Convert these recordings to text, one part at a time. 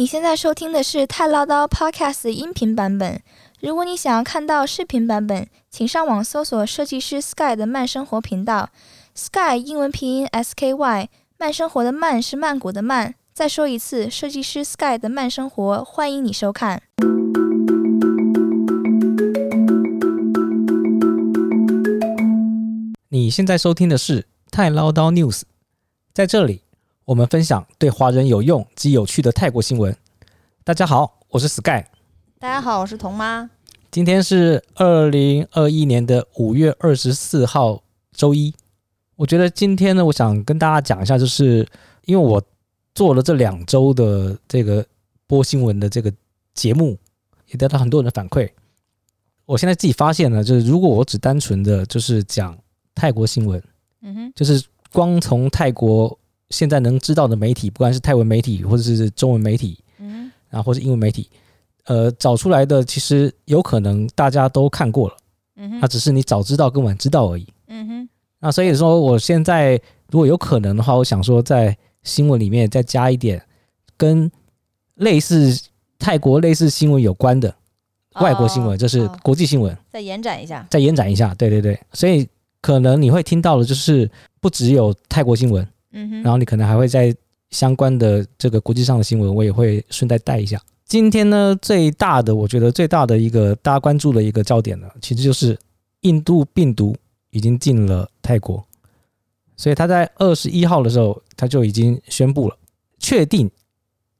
你现在收听的是太唠叨 Podcast 音频版本。如果你想要看到视频版本，请上网搜索设计师 Sky 的慢生活频道。Sky 英文拼音 S K Y，慢生活的慢是曼谷的慢。再说一次，设计师 Sky 的慢生活，欢迎你收看。你现在收听的是太唠叨 News，在这里我们分享对华人有用及有趣的泰国新闻。大家好，我是 Sky。大家好，我是童妈。今天是二零二一年的五月二十四号，周一。我觉得今天呢，我想跟大家讲一下，就是因为我做了这两周的这个播新闻的这个节目，也得到很多人的反馈。我现在自己发现呢，就是如果我只单纯的就是讲。泰国新闻，嗯哼，就是光从泰国现在能知道的媒体，不管是泰文媒体或者是中文媒体，嗯，然后或是英文媒体，呃，找出来的其实有可能大家都看过了，嗯哼，那只是你早知道跟晚知道而已，嗯哼，那所以说我现在如果有可能的话，我想说在新闻里面再加一点跟类似泰国类似新闻有关的外国新闻，就是国际新闻，再延展一下，再延展一下，对对对，所以。可能你会听到的，就是不只有泰国新闻，嗯哼，然后你可能还会在相关的这个国际上的新闻，我也会顺带带一下。今天呢，最大的，我觉得最大的一个大家关注的一个焦点呢，其实就是印度病毒已经进了泰国，所以他在二十一号的时候，他就已经宣布了，确定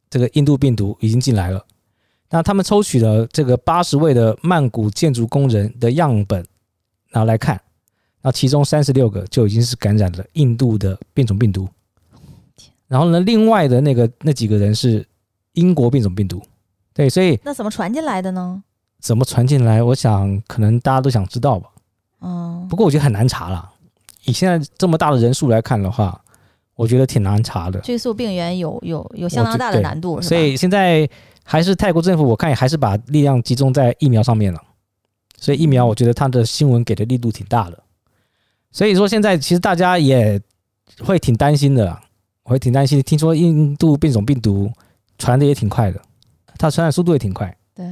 这个印度病毒已经进来了。那他们抽取了这个八十位的曼谷建筑工人的样本，然后来看。那其中三十六个就已经是感染了印度的变种病毒，然后呢，另外的那个那几个人是英国变种病毒，对，所以那怎么传进来的呢？怎么传进来？我想可能大家都想知道吧。嗯，不过我觉得很难查了。以现在这么大的人数来看的话，我觉得挺难查的。追溯病源有有有相当大的难度，所以现在还是泰国政府，我看也还是把力量集中在疫苗上面了。所以疫苗，我觉得它的新闻给的力度挺大的。所以说，现在其实大家也会挺担心的，我会挺担心。听说印度变种病毒传的也挺快的，它传染速度也挺快。对。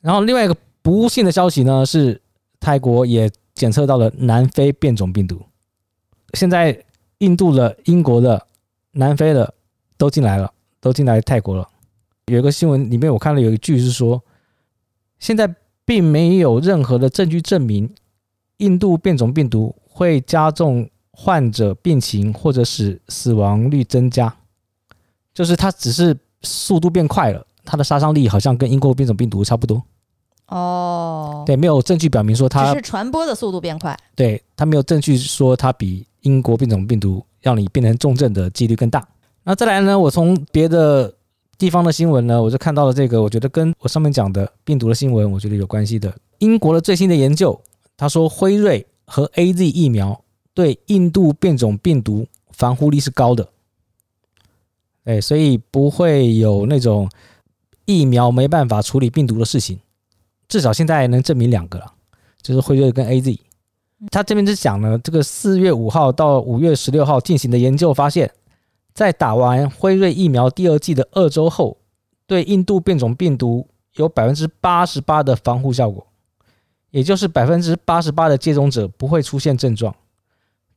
然后另外一个不幸的消息呢，是泰国也检测到了南非变种病毒。现在印度的、英国的、南非的都进来了，都进来泰国了。有一个新闻里面我看了有一句是说，现在并没有任何的证据证明。印度变种病毒会加重患者病情，或者使死亡率增加，就是它只是速度变快了，它的杀伤力好像跟英国变种病毒差不多。哦，对，没有证据表明说它只是传播的速度变快。对，它没有证据说它比英国变种病毒让你变成重症的几率更大。那再来呢，我从别的地方的新闻呢，我就看到了这个，我觉得跟我上面讲的病毒的新闻，我觉得有关系的。英国的最新的研究。他说，辉瑞和 AZ 疫苗对印度变种病毒防护力是高的，哎，所以不会有那种疫苗没办法处理病毒的事情。至少现在能证明两个了，就是辉瑞跟 AZ。他这边是讲呢，这个四月五号到五月十六号进行的研究发现，在打完辉瑞疫苗第二剂的二周后，对印度变种病毒有百分之八十八的防护效果。也就是百分之八十八的接种者不会出现症状，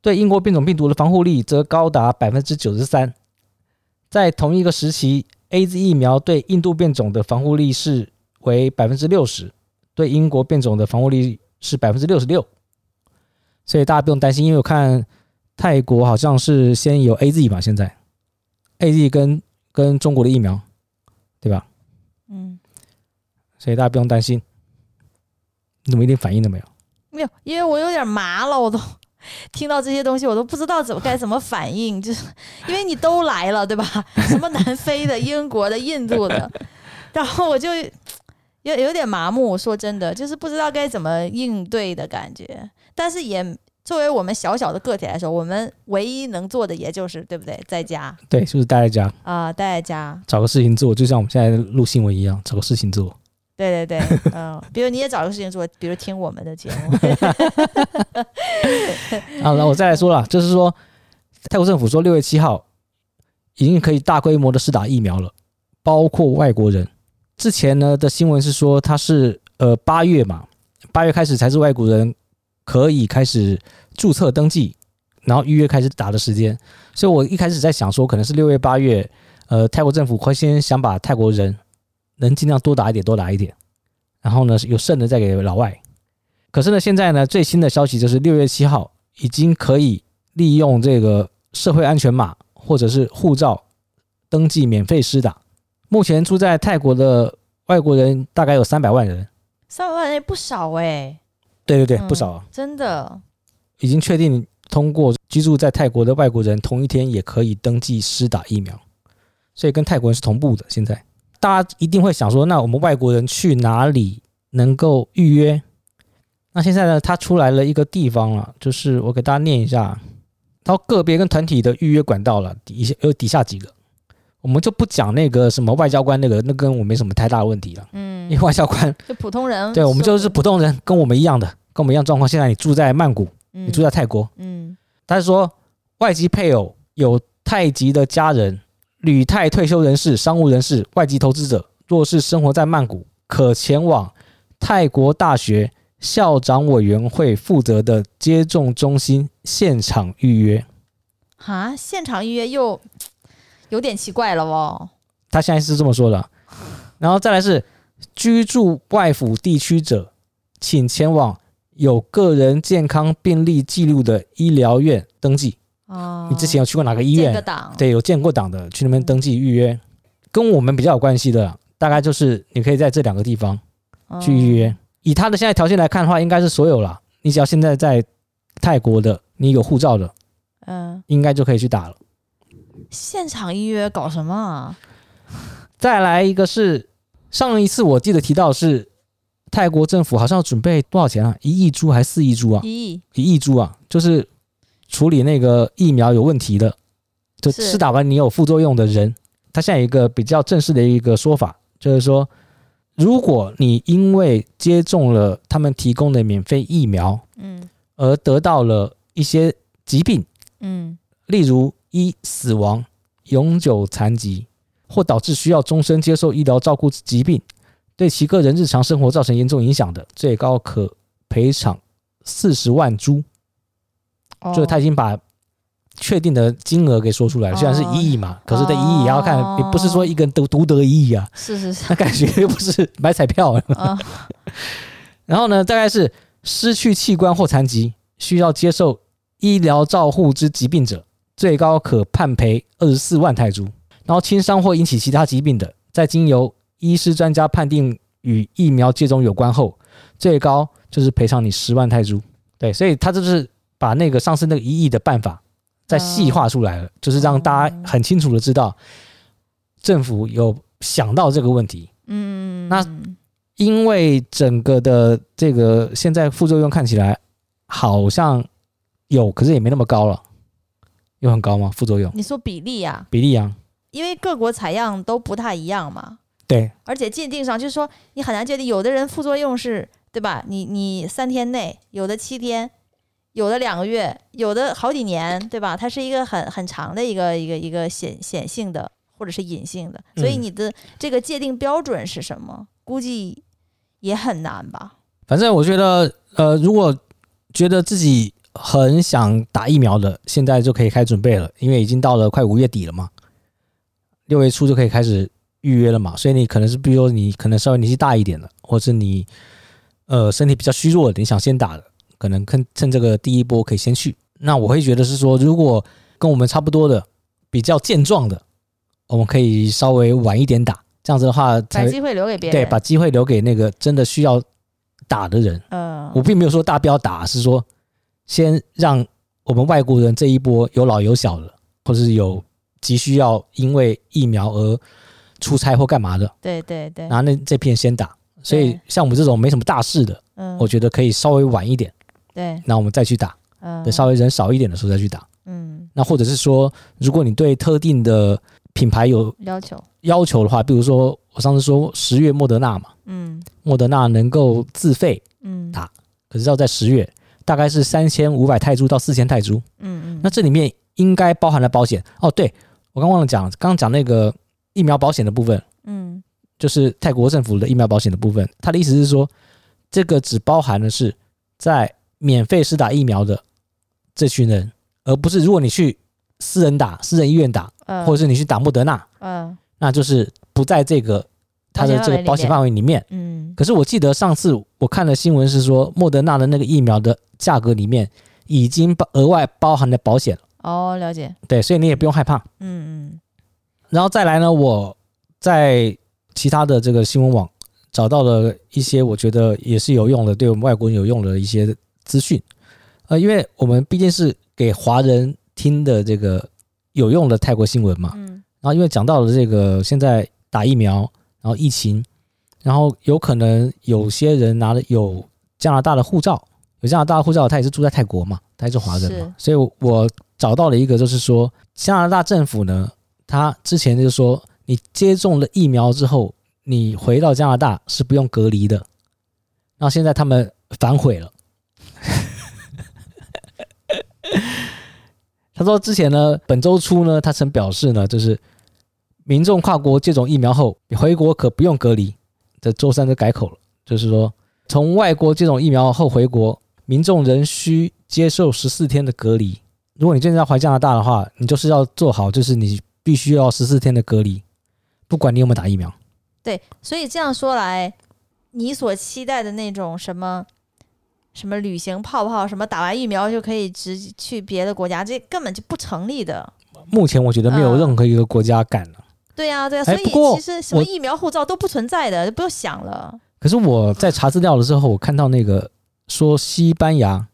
对英国变种病毒的防护力则高达百分之九十三。在同一个时期，AZ 疫苗对印度变种的防护力是为百分之六十，对英国变种的防护力是百分之六十六。所以大家不用担心，因为我看泰国好像是先有 AZ 吧，现在 AZ 跟跟中国的疫苗，对吧？嗯，所以大家不用担心。你怎么一点反应都没有？没有，因为我有点麻了，我都 听到这些东西，我都不知道怎么该怎么反应，就是因为你都来了，对吧？什么南非的、英国的、印度的，然后我就 有有点麻木。说真的，就是不知道该怎么应对的感觉。但是也作为我们小小的个体来说，我们唯一能做的也就是对不对，在家。对，就是待在家啊？待在家，找个事情做，就像我们现在录新闻一样，找个事情做。对对对，嗯，比如你也找个事情做，比如听我们的节目。好，那我再来说了，就是说，泰国政府说六月七号已经可以大规模的试打疫苗了，包括外国人。之前呢的新闻是说，他是呃八月嘛，八月开始才是外国人可以开始注册登记，然后预约开始打的时间。所以我一开始在想说，可能是六月八月，呃，泰国政府会先想把泰国人能尽量多打一点，多打一点，然后呢有剩的再给老外。可是呢，现在呢最新的消息就是六月七号已经可以利用这个社会安全码或者是护照登记免费施打。目前住在泰国的外国人大概有三百万人，三百万人也不少哎、欸。对对对，嗯、不少啊，真的。已经确定通过居住在泰国的外国人同一天也可以登记施打疫苗，所以跟泰国人是同步的。现在大家一定会想说，那我们外国人去哪里能够预约？那现在呢，他出来了一个地方了，就是我给大家念一下，到个别跟团体的预约管道了，底下有底下几个，我们就不讲那个什么外交官那个，那跟我没什么太大的问题了，嗯，因为外交官 就普通人，对我们就是普通人，跟我们一样的，跟我们一样状况。现在你住在曼谷，你住在泰国，嗯，他是说外籍配偶有泰籍的家人、旅泰退休人士、商务人士、外籍投资者，若是生活在曼谷，可前往泰国大学。校长委员会负责的接种中心现场预约，啊，现场预约又有点奇怪了哦。他现在是这么说的，然后再来是居住外府地区者，请前往有个人健康病历记录的医疗院登记。哦，你之前有去过哪个医院？对，有建过档的，去那边登记预约。跟我们比较有关系的，大概就是你可以在这两个地方去预约。以他的现在条件来看的话，应该是所有了。你只要现在在泰国的，你有护照的，嗯，应该就可以去打了。现场预约搞什么啊？再来一个是上一次我记得提到是泰国政府好像要准备多少钱啊？一亿株还是四亿株啊？一亿一亿株啊，就是处理那个疫苗有问题的，就施打完你有副作用的人。他现在有一个比较正式的一个说法，就是说。如果你因为接种了他们提供的免费疫苗，嗯，而得到了一些疾病，嗯，例如一死亡、永久残疾，或导致需要终身接受医疗照顾疾病，对其个人日常生活造成严重影响的，最高可赔偿四十万铢。哦，就是他已经把。确定的金额给说出来了，虽然是一亿嘛，可是这一亿也要看，也不是说一个人独独得一亿啊，是是是，那感觉又不是买彩票。然后呢，大概是失去器官或残疾，需要接受医疗照护之疾病者，最高可判赔二十四万泰铢。然后轻伤或引起其他疾病的，在经由医师专家判定与疫苗接种有关后，最高就是赔偿你十万泰铢。对，所以他就是把那个上次那个一亿的办法。再细化出来了，就是让大家很清楚的知道，政府有想到这个问题。嗯，那因为整个的这个现在副作用看起来好像有，可是也没那么高了。有很高吗？副作用？你说比例啊？比例啊？因为各国采样都不太一样嘛。对。而且鉴定上就是说，你很难界定，有的人副作用是，对吧？你你三天内，有的七天。有的两个月，有的好几年，对吧？它是一个很很长的一个一个一个显显性的或者是隐性的，所以你的这个界定标准是什么？估计也很难吧。反正我觉得，呃，如果觉得自己很想打疫苗的，现在就可以开始准备了，因为已经到了快五月底了嘛，六月初就可以开始预约了嘛。所以你可能是，比如说你可能稍微年纪大一点的，或者是你呃身体比较虚弱的，你想先打的。可能趁趁这个第一波可以先去，那我会觉得是说，如果跟我们差不多的、比较健壮的，我们可以稍微晚一点打，这样子的话才，把机会留给别人。对，把机会留给那个真的需要打的人。嗯，我并没有说大标打，是说先让我们外国人这一波有老有小的，或者是有急需要因为疫苗而出差或干嘛的。对对对，然后那这片先打。所以像我们这种没什么大事的，嗯，我觉得可以稍微晚一点。对，那我们再去打，嗯，等稍微人少一点的时候再去打，嗯，那或者是说，如果你对特定的品牌有要求。要求的话，比如说我上次说十月莫德纳嘛，嗯，莫德纳能够自费，嗯，打，可是要在十月，大概是三千五百泰铢到四千泰铢，嗯嗯，那这里面应该包含了保险。哦。对，我刚忘了讲，刚刚讲那个疫苗保险的部分，嗯。就是泰国政府的疫苗保险的部分。他的意思是说，这个只包含的是在免费施打疫苗的这群人，而不是如果你去私人打、私人医院打，嗯，或者是你去打莫德纳，嗯那就是不在这个它的这个保险范围里面。嗯，可是我记得上次我看的新闻是说，莫德纳的那个疫苗的价格里面已经包额外包含了保险了。哦，了解，对，所以你也不用害怕。嗯嗯然后再来呢，我在其他的这个新闻网找到了一些我觉得也是有用的，对我们外国人有用的一些资讯。呃，因为我们毕竟是给华人听的这个有用的泰国新闻嘛。嗯然后因为讲到了这个现在打疫苗，然后疫情，然后有可能有些人拿了有加拿大的护照，有加拿大的护照，他也是住在泰国嘛，他也是华人嘛，所以我找到了一个，就是说加拿大政府呢，他之前就说你接种了疫苗之后，你回到加拿大是不用隔离的，那现在他们反悔了。他说之前呢，本周初呢，他曾表示呢，就是。民众跨国接种疫苗后，回国可不用隔离。这周三就改口了，就是说，从外国接种疫苗后回国，民众仍需接受十四天的隔离。如果你真的要回加拿大的话，你就是要做好，就是你必须要十四天的隔离，不管你有没有打疫苗。对，所以这样说来，你所期待的那种什么什么旅行泡泡，什么打完疫苗就可以直去别的国家，这根本就不成立的。目前我觉得没有任何一个国家敢了。对呀、啊，对呀、啊，所以其实什么疫苗护照都不存在的，就不用想了。可是我在查资料的时候，我看到那个说西班牙，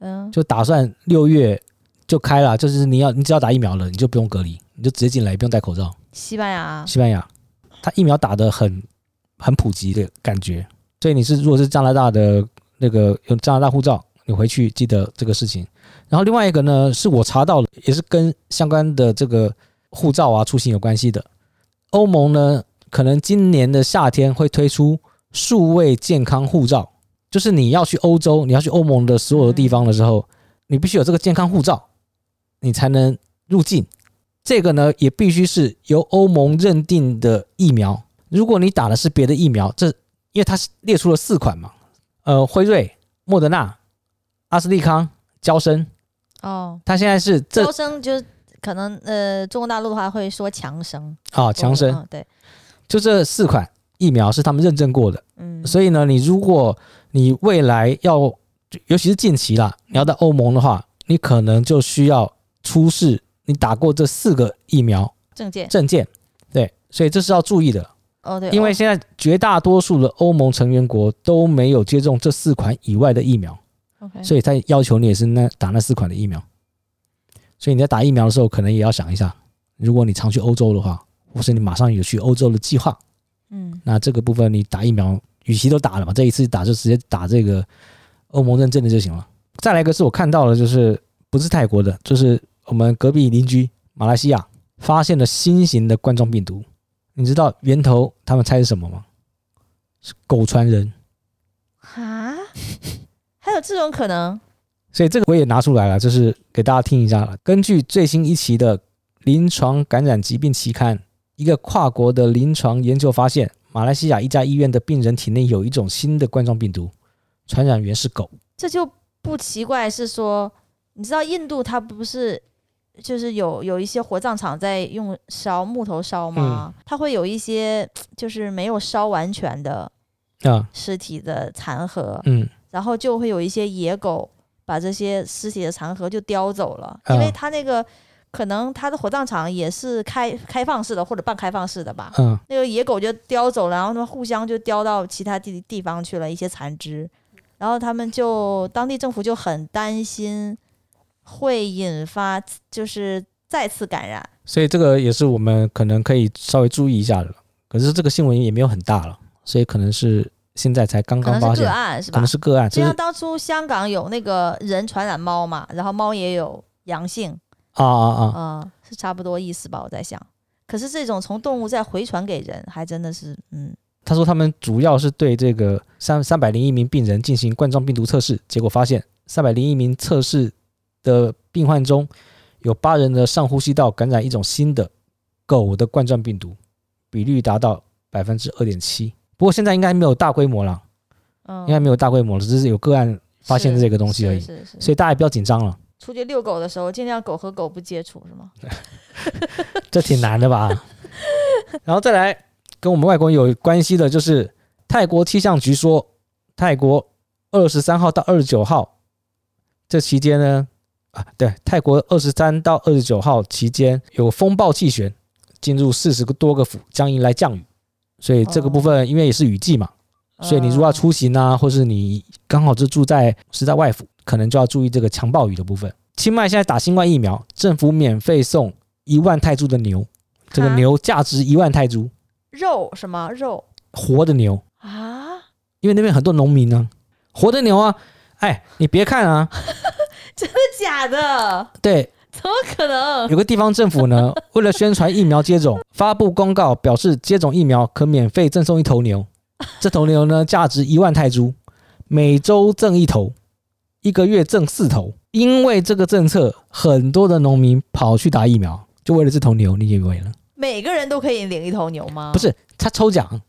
嗯，就打算六月就开了，就是你要你只要打疫苗了，你就不用隔离，你就直接进来，也不用戴口罩。西班牙，西班牙，他疫苗打的很很普及的感觉，所以你是如果是加拿大的那个用加拿大护照，你回去记得这个事情。然后另外一个呢，是我查到的，也是跟相关的这个护照啊出行有关系的。欧盟呢，可能今年的夏天会推出数位健康护照，就是你要去欧洲，你要去欧盟的所有的地方的时候，你必须有这个健康护照，你才能入境。这个呢，也必须是由欧盟认定的疫苗。如果你打的是别的疫苗，这因为它列出了四款嘛，呃，辉瑞、莫德纳、阿斯利康、娇生。哦，它现在是这娇生就是。可能呃，中国大陆的话会说强生啊，强生、哦、对，就这四款疫苗是他们认证过的，嗯，所以呢，你如果你未来要，尤其是近期啦，你要到欧盟的话，你可能就需要出示你打过这四个疫苗证件，证件，对，所以这是要注意的哦，对，因为现在绝大多数的欧盟成员国都没有接种这四款以外的疫苗，OK，所以他要求你也是那打那四款的疫苗。所以你在打疫苗的时候，可能也要想一下，如果你常去欧洲的话，或是你马上有去欧洲的计划，嗯，那这个部分你打疫苗，与其都打了嘛，这一次打就直接打这个欧盟认证的就行了。再来一个是我看到的，就是不是泰国的，就是我们隔壁邻居马来西亚发现了新型的冠状病毒，你知道源头他们猜是什么吗？是狗传人啊？还有这种可能？所以这个我也拿出来了，就是给大家听一下了。根据最新一期的《临床感染疾病期刊》，一个跨国的临床研究发现，马来西亚一家医院的病人体内有一种新的冠状病毒，传染源是狗。这就不奇怪，是说你知道印度它不是就是有有一些火葬场在用烧木头烧吗？嗯、它会有一些就是没有烧完全的啊尸体的残骸，嗯，然后就会有一些野狗。把这些尸体的残骸就叼走了，因为它那个可能它的火葬场也是开开放式的或者半开放式的吧，嗯，那个野狗就叼走了，然后他们互相就叼到其他地地方去了一些残肢，然后他们就当地政府就很担心会引发就是再次感染，所以这个也是我们可能可以稍微注意一下的，可是这个新闻也没有很大了，所以可能是。现在才刚刚发现，可能是个案是吧？可能是个案，就像当初香港有那个人传染猫嘛，然后猫也有阳性啊啊啊，嗯，是差不多意思吧？我在想，可是这种从动物再回传给人，还真的是，嗯。他说他们主要是对这个三三百零一名病人进行冠状病毒测试，结果发现三百零一名测试的病患中有八人的上呼吸道感染一种新的狗的冠状病毒，比率达到百分之二点七。不过现在应该没有大规模了，嗯，应该没有大规模了，只是有个案发现这个东西而已。是是是，所以大家也不要紧张了。出去遛狗的时候，尽量狗和狗不接触，是吗？这挺难的吧？然后再来跟我们外国人有关系的，就是泰国气象局说，泰国二十三号到二十九号这期间呢，啊，对，泰国二十三到二十九号期间有风暴气旋进入四十个多个府，将迎来降雨。所以这个部分因为也是雨季嘛，所以你如果要出行啊，或是你刚好是住在是在外府，可能就要注意这个强暴雨的部分。清迈现在打新冠疫苗，政府免费送一万泰铢的牛，这个牛价值一万泰铢。肉什么肉？活的牛啊？因为那边很多农民呢，活的牛啊。哎，你别看啊，真的假的？对，怎么可能？有个地方政府呢，为了宣传疫苗接种，发布公告表示接种疫苗可免费赠送一头牛，这头牛呢价值一万泰铢，每周赠一头，一个月赠四头。因为这个政策，很多的农民跑去打疫苗，就为了这头牛。你以为呢？每个人都可以领一头牛吗？不是，他抽奖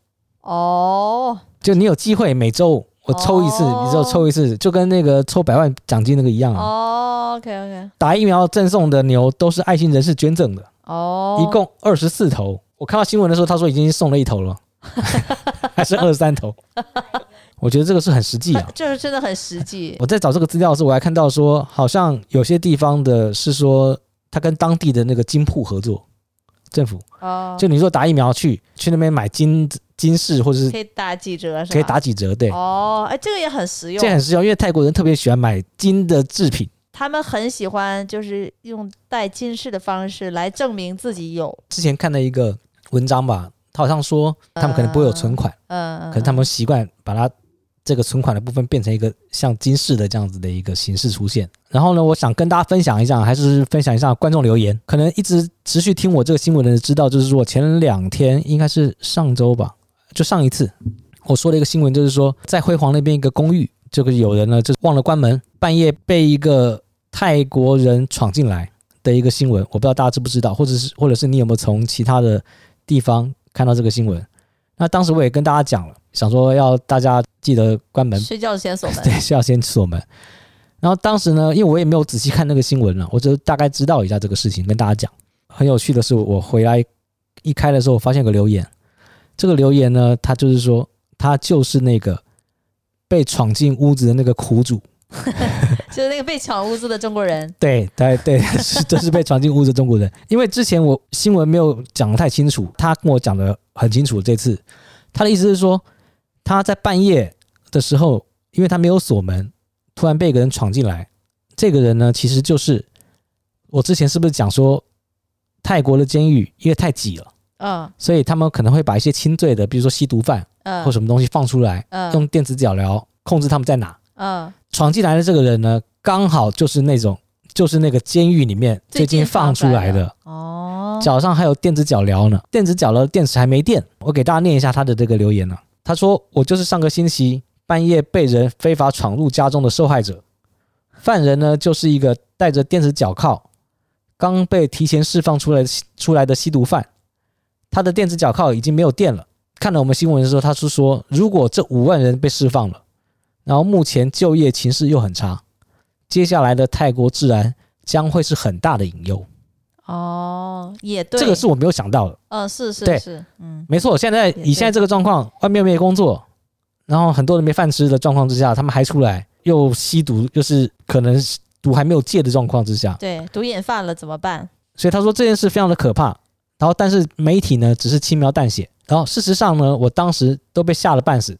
哦，就你有机会每周我抽一次，哦、你知道抽一次，就跟那个抽百万奖金那个一样啊。哦，OK OK，打疫苗赠送的牛都是爱心人士捐赠的。哦，一共二十四头。我看到新闻的时候，他说已经送了一头了，还是二十三头。我觉得这个是很实际啊，就 是真的很实际。我在找这个资料的时候，我还看到说，好像有些地方的是说，他跟当地的那个金铺合作，政府哦，就你说打疫苗去去那边买金金饰，或者是可以打几折，是吧？可以打几折，对。哦，哎，这个也很实用，这很实用，因为泰国人特别喜欢买金的制品，他们很喜欢就是用戴金饰的方式来证明自己有。之前看了一个文章吧，他好像说他们可能不会有存款，嗯，可能他们习惯把它。这个存款的部分变成一个像金饰的这样子的一个形式出现。然后呢，我想跟大家分享一下，还是分享一下观众留言。可能一直持续听我这个新闻的人知道，就是说前两天应该是上周吧，就上一次我说了一个新闻，就是说在辉煌那边一个公寓，这个有人呢就忘了关门，半夜被一个泰国人闯进来的一个新闻。我不知道大家知不知道，或者是或者是你有没有从其他的地方看到这个新闻？那当时我也跟大家讲了。想说要大家记得关门，睡觉先锁门。对，是要先锁门。然后当时呢，因为我也没有仔细看那个新闻了，我就大概知道一下这个事情，跟大家讲。很有趣的是，我回来一开的时候，我发现有个留言。这个留言呢，他就是说，他就是那个被闯进屋子的那个苦主，就是那个被闯屋子的中国人。对，对，对，是就是被闯进屋子的中国人。因为之前我新闻没有讲得太清楚，他跟我讲的很清楚。这次他的意思是说。他在半夜的时候，因为他没有锁门，突然被一个人闯进来。这个人呢，其实就是我之前是不是讲说，泰国的监狱因为太挤了，嗯，所以他们可能会把一些轻罪的，比如说吸毒犯，嗯，或什么东西放出来，嗯，用电子脚镣控制他们在哪，嗯，闯进来的这个人呢，刚好就是那种，就是那个监狱里面最近放出来的，哦，脚上还有电子脚镣呢，电子脚镣电池还没电，我给大家念一下他的这个留言呢。他说：“我就是上个星期半夜被人非法闯入家中的受害者。犯人呢，就是一个带着电子脚铐、刚被提前释放出来出来的吸毒犯。他的电子脚铐已经没有电了。看了我们新闻的时候，他是说，如果这五万人被释放了，然后目前就业情势又很差，接下来的泰国治安将会是很大的隐忧。”哦，也对，这个是我没有想到的。嗯、呃，是是是，嗯，没错。现在以现在这个状况，外面没工作，然后很多人没饭吃的状况之下，他们还出来又吸毒，又是可能毒还没有戒的状况之下，对，毒瘾犯了怎么办？所以他说这件事非常的可怕。然后，但是媒体呢，只是轻描淡写。然后事实上呢，我当时都被吓了半死。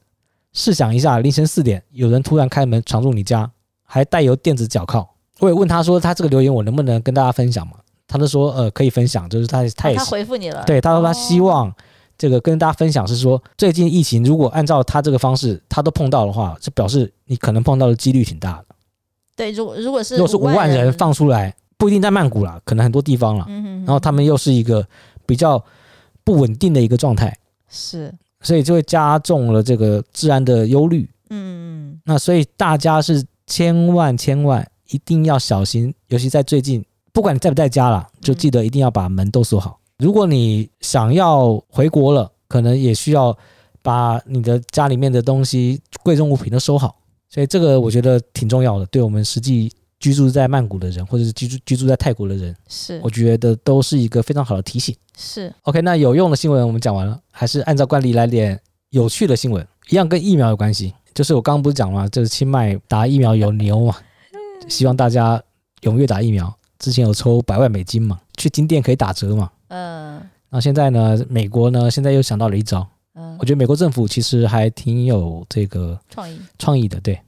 试想一下，凌晨四点，有人突然开门闯入你家，还带有电子脚铐。我也问他说，他这个留言我能不能跟大家分享嘛？他就说，呃，可以分享，就是他他也、啊、他回复你了，对，他说他希望这个跟大家分享是说，最近疫情如果按照他这个方式，他都碰到的话，就表示你可能碰到的几率挺大的。对，如如果是如果是五万人放出来，不一定在曼谷啦，可能很多地方了。嗯哼哼。然后他们又是一个比较不稳定的一个状态，是，所以就会加重了这个治安的忧虑。嗯嗯。那所以大家是千万千万一定要小心，尤其在最近。不管你在不在家啦，就记得一定要把门都锁好。如果你想要回国了，可能也需要把你的家里面的东西、贵重物品都收好。所以这个我觉得挺重要的，对我们实际居住在曼谷的人，或者是居住居住在泰国的人，是我觉得都是一个非常好的提醒。是 OK，那有用的新闻我们讲完了，还是按照惯例来点有趣的新闻，一样跟疫苗有关系。就是我刚刚不是讲了？就是清迈打疫苗有牛嘛，希望大家踊跃打疫苗。之前有抽百万美金嘛，去金店可以打折嘛。嗯。然后现在呢，美国呢现在又想到了一招。嗯。我觉得美国政府其实还挺有这个创意创意的，对。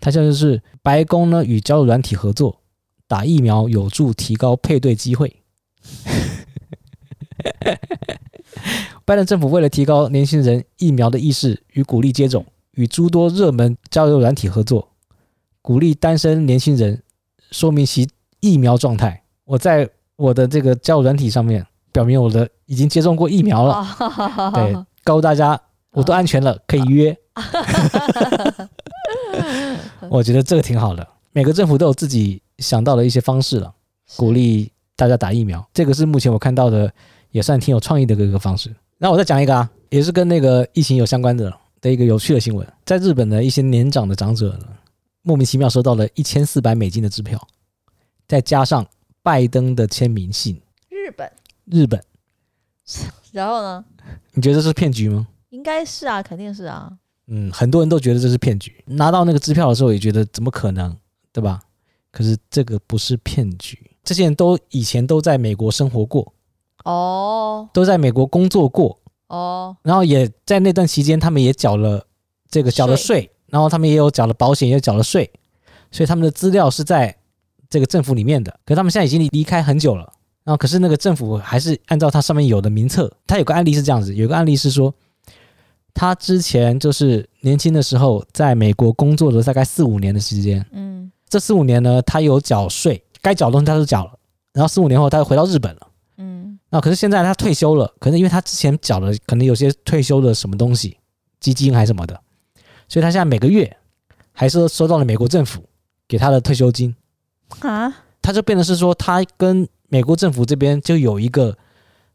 他现在就是白宫呢与交友软体合作，打疫苗有助提高配对机会。拜登政府为了提高年轻人疫苗的意识与鼓励接种，与诸多热门交友软体合作，鼓励单身年轻人说明其疫苗状态。我在我的这个交友软体上面表明我的已经接种过疫苗了，对，告诉大家我都安全了，可以约。我觉得这个挺好的，每个政府都有自己想到的一些方式了，鼓励大家打疫苗。这个是目前我看到的。也算挺有创意的一个方式。那我再讲一个啊，也是跟那个疫情有相关的的一个有趣的新闻。在日本的一些年长的长者莫名其妙收到了一千四百美金的支票，再加上拜登的签名信。日本，日本。然后呢？你觉得这是骗局吗？应该是啊，肯定是啊。嗯，很多人都觉得这是骗局。拿到那个支票的时候也觉得怎么可能，对吧？可是这个不是骗局，这些人都以前都在美国生活过。哦，都在美国工作过哦，然后也在那段期间，他们也缴了这个缴了税，然后他们也有缴了保险，也缴了税，所以他们的资料是在这个政府里面的。可是他们现在已经离离开很久了，然后可是那个政府还是按照他上面有的名册。他有个案例是这样子，有个案例是说，他之前就是年轻的时候在美国工作了大概四五年的时间，嗯，这四五年呢，他有缴税，该缴的东西他都缴了，然后四五年后他又回到日本了。嗯那可是现在他退休了，可能因为他之前缴了，可能有些退休的什么东西，基金还是什么的，所以他现在每个月还是收到了美国政府给他的退休金啊，他就变得是说他跟美国政府这边就有一个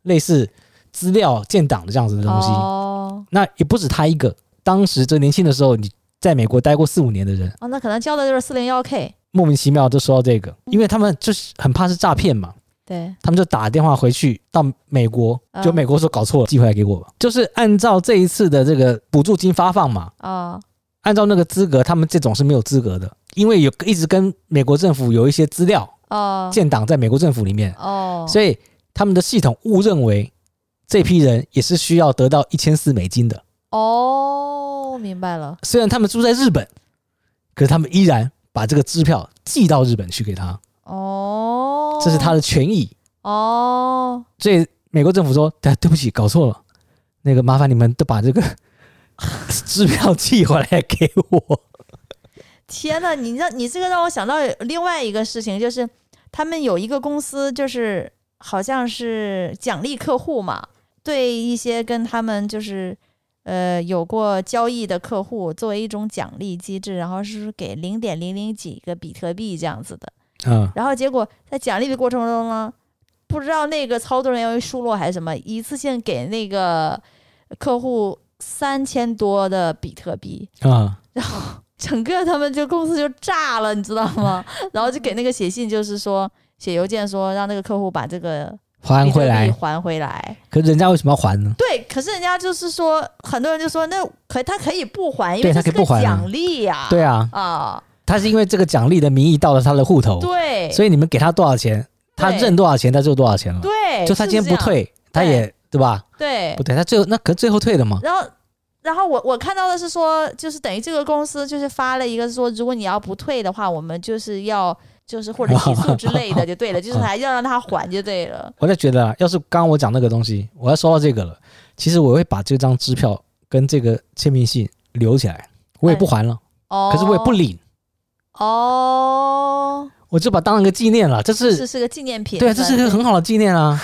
类似资料建档的这样子的东西。哦，那也不止他一个，当时这年轻的时候你在美国待过四五年的人，哦，那可能交的就是四零幺 K，莫名其妙就收到这个，因为他们就是很怕是诈骗嘛。对，他们就打电话回去到美国，就美国说搞错了，寄回来给我吧。就是按照这一次的这个补助金发放嘛，啊，按照那个资格，他们这种是没有资格的，因为有一直跟美国政府有一些资料哦，建档在美国政府里面。哦，所以他们的系统误认为这批人也是需要得到一千四美金的。哦，明白了。虽然他们住在日本，可是他们依然把这个支票寄到日本去给他。哦。这是他的权益。哦，所以美国政府说：“对，对不起，搞错了，那个麻烦你们都把这个支票寄回来给我。”天呐，你让你这个让我想到另外一个事情，就是他们有一个公司，就是好像是奖励客户嘛，对一些跟他们就是呃有过交易的客户，作为一种奖励机制，然后是给零点零零几个比特币这样子的。嗯，然后结果在奖励的过程中呢，不知道那个操作人员疏漏还是什么，一次性给那个客户三千多的比特币。啊，然后整个他们就公司就炸了，你知道吗？然后就给那个写信，就是说写邮件说让那个客户把这个还回来，还回来。可人家为什么要还呢？对，可是人家就是说，很多人就说那可他可以不还，因为他可以不还奖励呀，对啊，啊。他是因为这个奖励的名义到了他的户头，对，所以你们给他多少钱，他认多少钱，他就多少钱了。对，就他今天不退，他也对吧？对，不对，他最后那可最后退了嘛。然后，然后我我看到的是说，就是等于这个公司就是发了一个说，如果你要不退的话，我们就是要就是或者起诉 之类的就对了，就是还要让他还就对了。我就觉得啊，要是刚刚我讲那个东西，我要说到这个了，其实我会把这张支票跟这个签名信留起来，我也不还了，可是我也不领。哦，我就把它当一个纪念了，这是这是个纪念品，对啊，这是一个很好的纪念啊，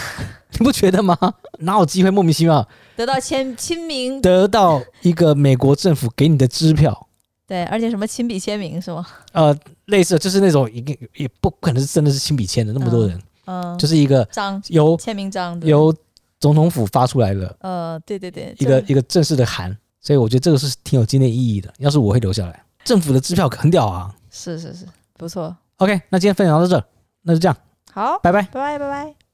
你不觉得吗？哪有机会莫名其妙得到签签名，得到一个美国政府给你的支票？对，而且什么亲笔签名是吗？呃，类似就是那种一个也不可能是真的是亲笔签的，那么多人，嗯，就是一个章，由签名章，由总统府发出来的呃，对对对，一个一个正式的函，所以我觉得这个是挺有纪念意义的。要是我会留下来，政府的支票很屌啊！是是是，不错。OK，那今天分享到这，那就这样，好，拜拜。拜拜拜拜。